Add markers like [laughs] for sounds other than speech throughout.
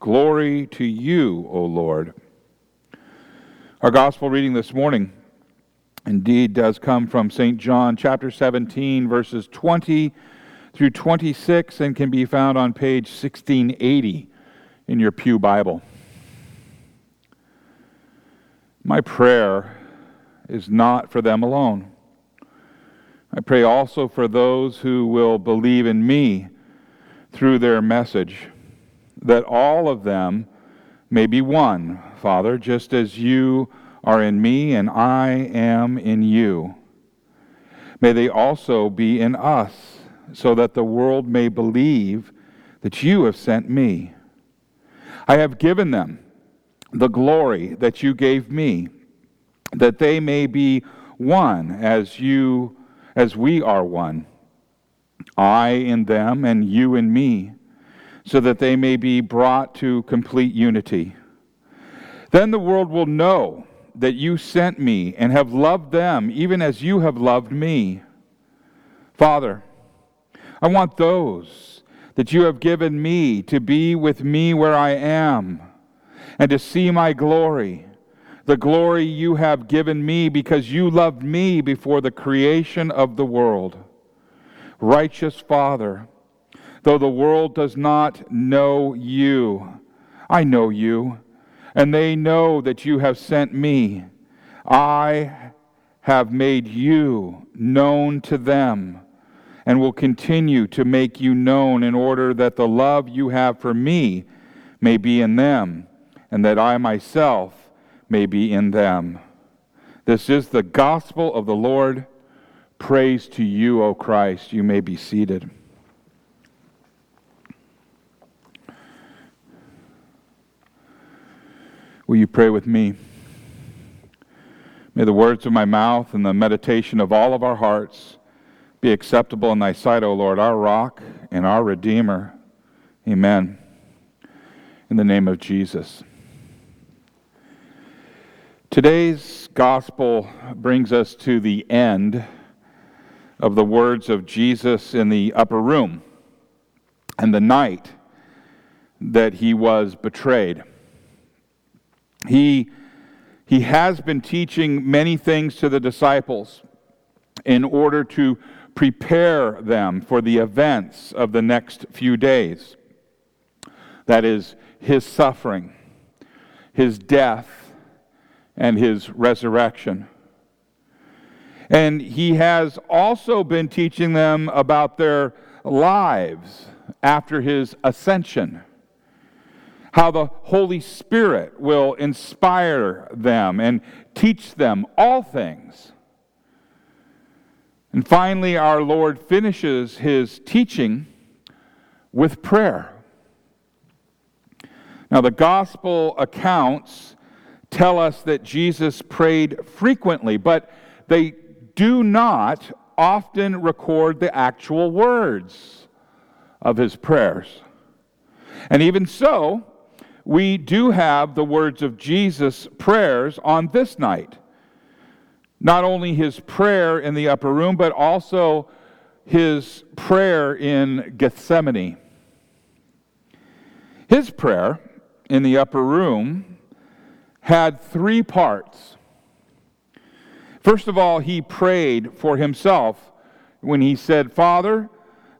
Glory to you, O Lord. Our gospel reading this morning indeed does come from St. John chapter 17, verses 20 through 26, and can be found on page 1680 in your Pew Bible. My prayer is not for them alone. I pray also for those who will believe in me through their message, that all of them may be one, Father, just as you are in me and I am in you. May they also be in us, so that the world may believe that you have sent me. I have given them the glory that you gave me, that they may be one as you as we are one. I in them and you in me, so that they may be brought to complete unity. Then the world will know that you sent me and have loved them even as you have loved me. Father, I want those that you have given me to be with me where I am and to see my glory, the glory you have given me because you loved me before the creation of the world. Righteous Father, though the world does not know you, I know you and they know that you have sent me. I have made you known to them and will continue to make you known in order that the love you have for me may be in them and that I myself may be in them. This is the gospel of the Lord. Praise to you, O Christ. You may be seated. Will you pray with me? May the words of my mouth and the meditation of all of our hearts be acceptable in thy sight, O Lord, our rock and our redeemer. Amen. In the name of Jesus. Today's gospel brings us to the end of the words of Jesus in the upper room and the night that he was betrayed. He, he has been teaching many things to the disciples in order to prepare them for the events of the next few days. That is, his suffering, his death, and his resurrection. And he has also been teaching them about their lives after his ascension how the Holy Spirit will inspire them and teach them all things. And finally, our Lord finishes his teaching with prayer. Now, the gospel accounts tell us that Jesus prayed frequently, but they do not often record the actual words of his prayers. And even so, we do have the words of Jesus' prayers on this night. Not only his prayer in the upper room, but also his prayer in Gethsemane. His prayer in the upper room had three parts. First of all, he prayed for himself when he said, Father,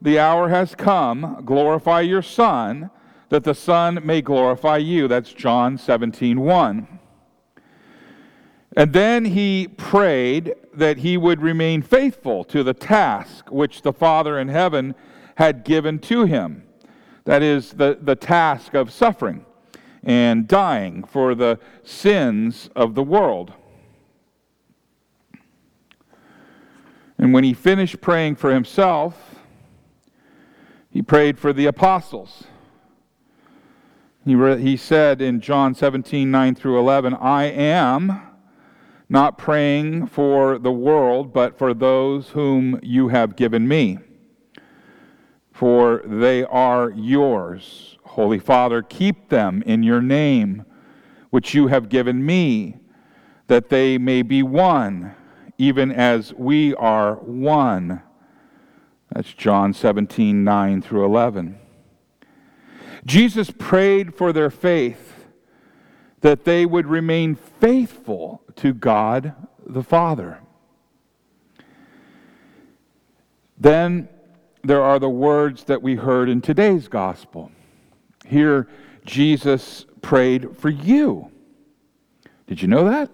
the hour has come, glorify your Son that the Son may glorify you. That's John 17 1. And then he prayed that he would remain faithful to the task which the Father in heaven had given to him. That is, the, the task of suffering and dying for the sins of the world. And when he finished praying for himself, he prayed for the apostles he, re- he said in John 17, 9 through 11, I am not praying for the world, but for those whom you have given me. For they are yours. Holy Father, keep them in your name, which you have given me, that they may be one, even as we are one. That's John 17, 9 through 11. Jesus prayed for their faith that they would remain faithful to God the Father. Then there are the words that we heard in today's gospel. Here, Jesus prayed for you. Did you know that?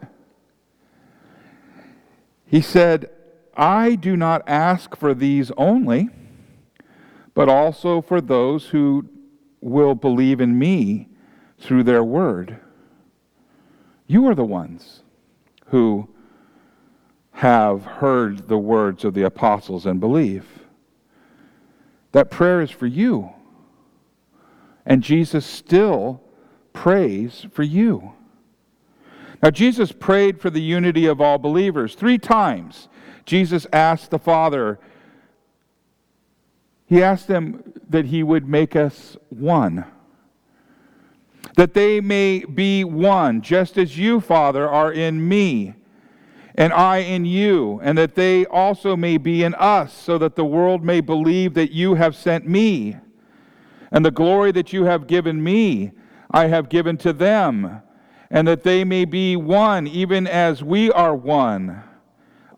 He said, I do not ask for these only, but also for those who will believe in me through their word. You are the ones who have heard the words of the apostles and believe. That prayer is for you. And Jesus still prays for you. Now, Jesus prayed for the unity of all believers. Three times, Jesus asked the Father, He asked them that He would make us one. That they may be one, just as you, Father, are in me, and I in you, and that they also may be in us, so that the world may believe that you have sent me. And the glory that you have given me, I have given to them and that they may be one, even as we are one.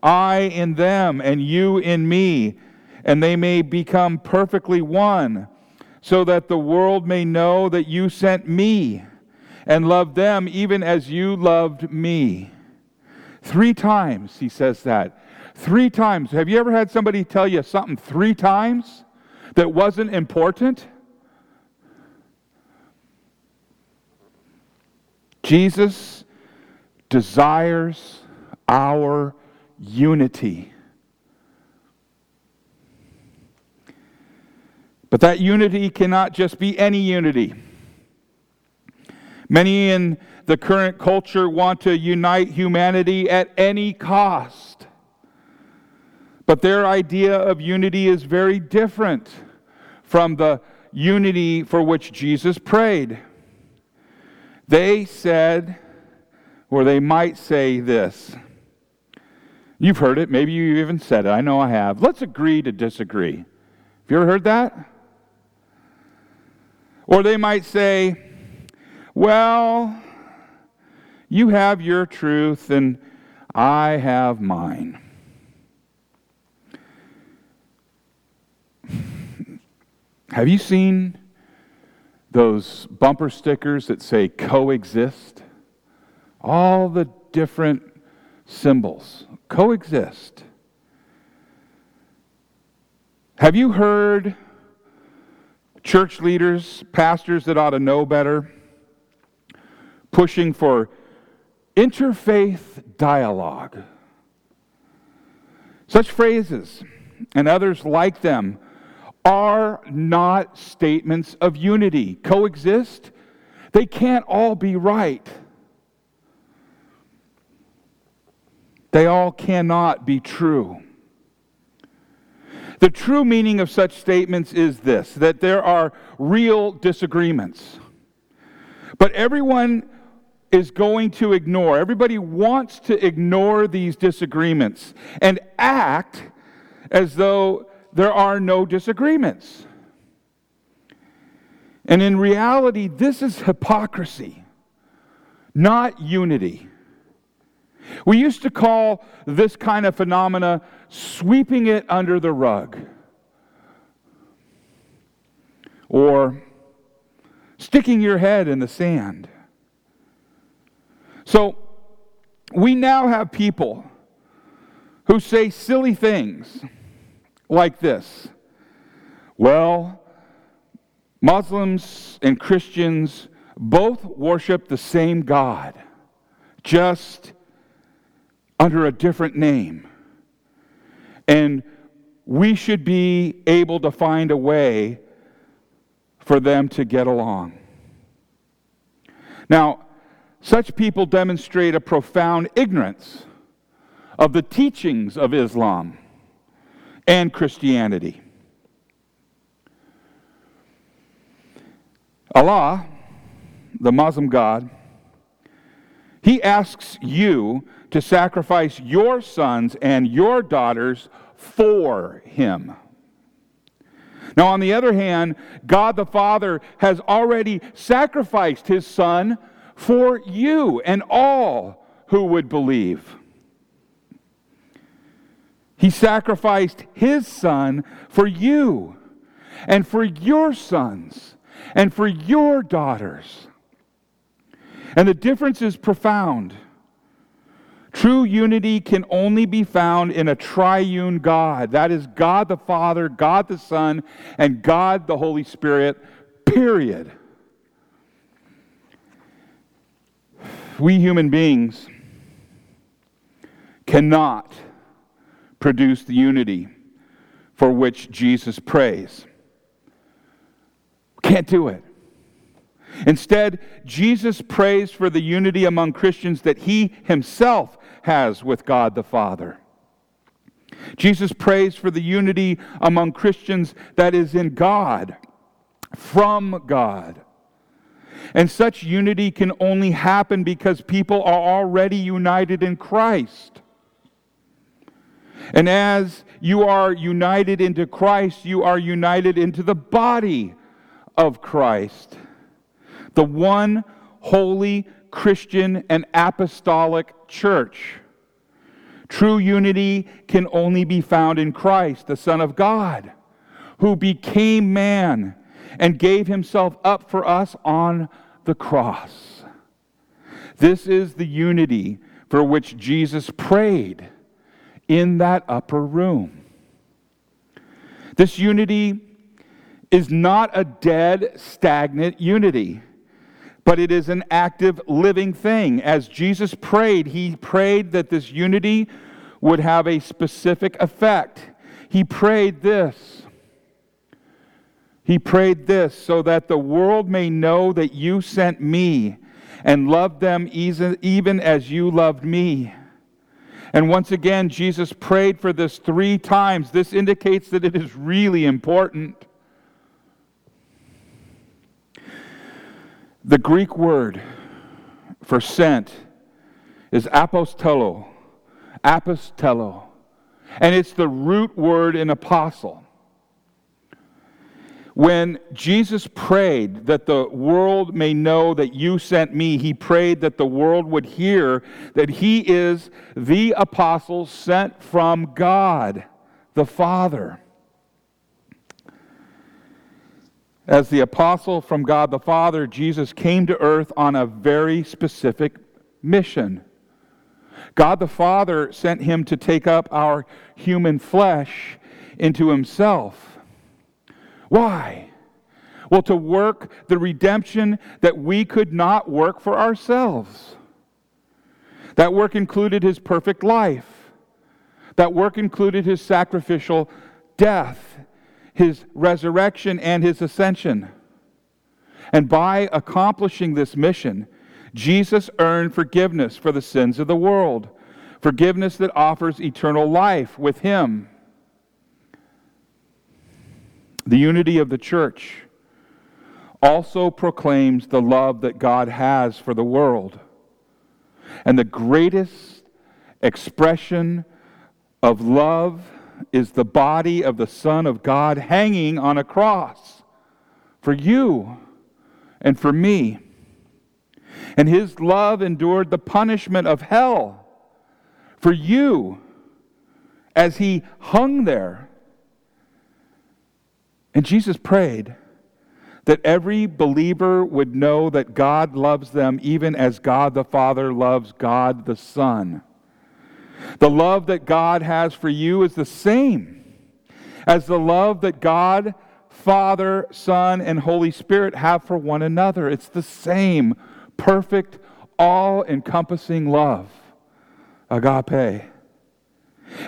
I in them, and you in me, and they may become perfectly one, so that the world may know that you sent me and loved them even as you loved me. Three times he says that. Three times. Have you ever had somebody tell you something three times that wasn't important? Jesus desires our unity. But that unity cannot just be any unity. Many in the current culture want to unite humanity at any cost. But their idea of unity is very different from the unity for which Jesus prayed. They said, or they might say this. You've heard it. Maybe you even said it. I know I have. Let's agree to disagree. Have you ever heard that? Or they might say, well, you have your truth and I have mine. [laughs] have you seen those bumper stickers that say coexist, all the different symbols coexist. Have you heard church leaders, pastors that ought to know better, pushing for interfaith dialogue? Such phrases and others like them are not statements of unity. Coexist, they can't all be right. They all cannot be true. The true meaning of such statements is this that there are real disagreements. But everyone is going to ignore, everybody wants to ignore these disagreements and act as though there are no disagreements. And in reality, this is hypocrisy, not unity. We used to call this kind of phenomena sweeping it under the rug or sticking your head in the sand. So we now have people who say silly things like this Well, Muslims and Christians both worship the same God, just under a different name. And we should be able to find a way for them to get along. Now, such people demonstrate a profound ignorance of the teachings of Islam and Christianity. Allah, the Muslim God, he asks you to sacrifice your sons and your daughters for him. Now, on the other hand, God the Father has already sacrificed his Son for you and all who would believe. He sacrificed his Son for you and for your sons and for your daughters. And the difference is profound. True unity can only be found in a triune God. That is God the Father, God the Son, and God the Holy Spirit, period. We human beings cannot produce the unity for which Jesus prays. Can't do it. Instead, Jesus prays for the unity among Christians that he himself has with God the Father. Jesus prays for the unity among Christians that is in God, from God. And such unity can only happen because people are already united in Christ. And as you are united into Christ, you are united into the body of Christ, the one holy Christian and apostolic church. True unity can only be found in Christ, the Son of God, who became man and gave himself up for us on the cross. This is the unity for which Jesus prayed in that upper room. This unity is not a dead, stagnant unity, but it is an active, living thing. As Jesus prayed, he prayed that this unity would have a specific effect. He prayed this. He prayed this so that the world may know that you sent me and loved them even as you loved me. And once again, Jesus prayed for this three times. This indicates that it is really important. The Greek word for sent is apostello, apostello, and it's the root word in apostle. When Jesus prayed that the world may know that you sent me, he prayed that the world would hear that he is the apostle sent from God the Father. As the apostle from God the Father, Jesus came to earth on a very specific mission. God the Father sent him to take up our human flesh into himself. Why? Well, to work the redemption that we could not work for ourselves. That work included his perfect life. That work included his sacrificial death his resurrection and his ascension. And by accomplishing this mission, Jesus earned forgiveness for the sins of the world, forgiveness that offers eternal life with him. The unity of the church also proclaims the love that God has for the world. And the greatest expression of love is the body of the Son of God hanging on a cross for you and for me. And his love endured the punishment of hell for you as he hung there. And Jesus prayed that every believer would know that God loves them even as God the Father loves God the Son. The love that God has for you is the same as the love that God, Father, Son, and Holy Spirit have for one another. It's the same perfect, all encompassing love. Agape.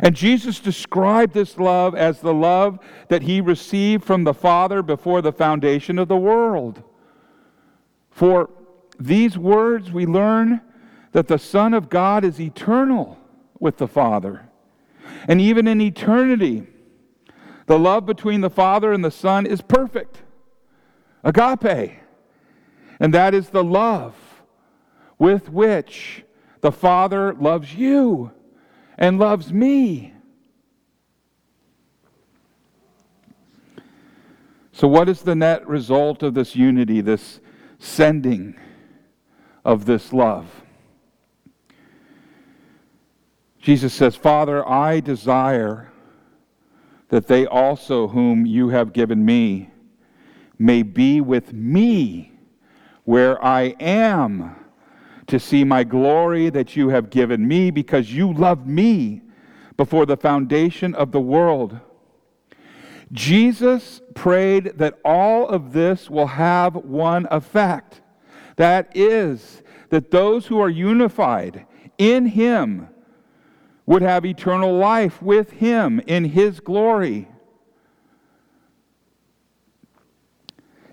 And Jesus described this love as the love that he received from the Father before the foundation of the world. For these words, we learn that the Son of God is eternal with the Father. And even in eternity, the love between the Father and the Son is perfect. Agape. And that is the love with which the Father loves you and loves me. So, what is the net result of this unity, this sending of this love? Jesus says, Father, I desire that they also, whom you have given me, may be with me where I am, to see my glory that you have given me, because you loved me before the foundation of the world. Jesus prayed that all of this will have one effect. That is, that those who are unified in Him would have eternal life with Him in His glory.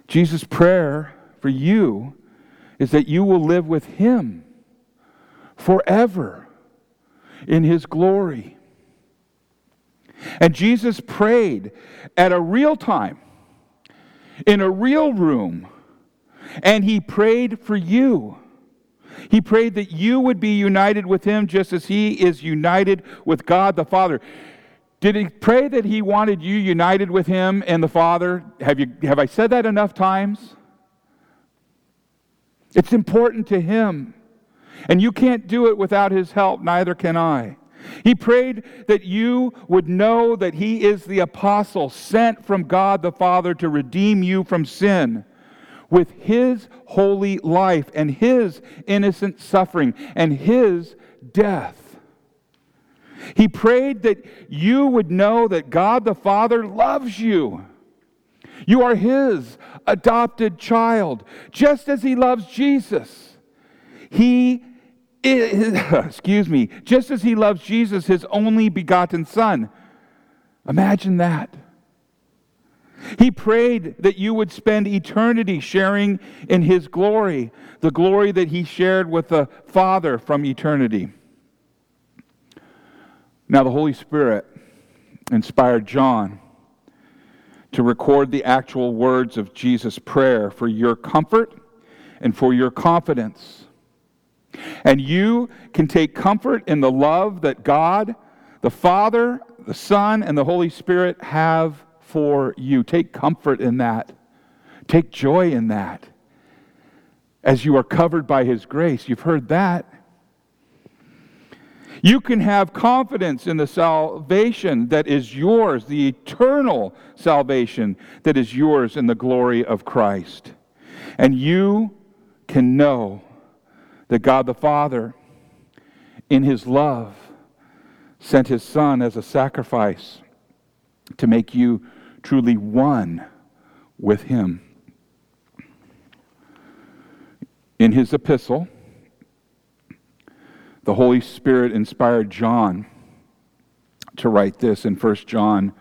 Jesus' prayer for you is that you will live with Him forever in His glory. And Jesus prayed at a real time, in a real room, and he prayed for you. He prayed that you would be united with him just as he is united with God the Father. Did he pray that he wanted you united with him and the Father? Have, you, have I said that enough times? It's important to him. And you can't do it without his help, neither can I. He prayed that you would know that He is the apostle sent from God the Father to redeem you from sin with His holy life and His innocent suffering and His death. He prayed that you would know that God the Father loves you. You are His adopted child, just as He loves Jesus. He is, [laughs] excuse me, just as he loves Jesus, his only begotten Son. Imagine that. He prayed that you would spend eternity sharing in his glory, the glory that he shared with the Father from eternity. Now, the Holy Spirit inspired John to record the actual words of Jesus' prayer for your comfort and for your confidence. And you can take comfort in the love that God, the Father, the Son, and the Holy Spirit have for you. Take comfort in that. Take joy in that. As you are covered by His grace. You've heard that. You can have confidence in the salvation that is yours, the eternal salvation that is yours in the glory of Christ. And you can know that God the Father, in his love, sent his Son as a sacrifice to make you truly one with him. In his epistle, the Holy Spirit inspired John to write this in 1 John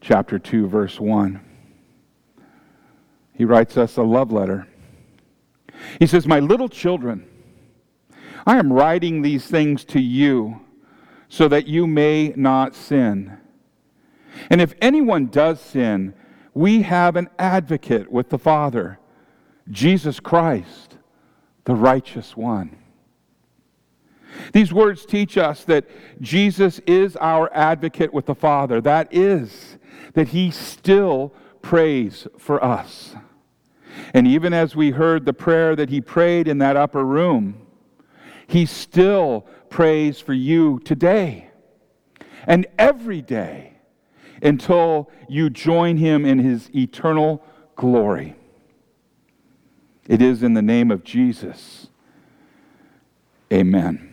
chapter 2 verse 1. He writes us a love letter. He says, "My little children, I am writing these things to you so that you may not sin. And if anyone does sin, we have an advocate with the Father, Jesus Christ, the righteous one. These words teach us that Jesus is our advocate with the Father. That is, that he still prays for us. And even as we heard the prayer that he prayed in that upper room, he still prays for you today and every day until you join him in his eternal glory. It is in the name of Jesus. Amen.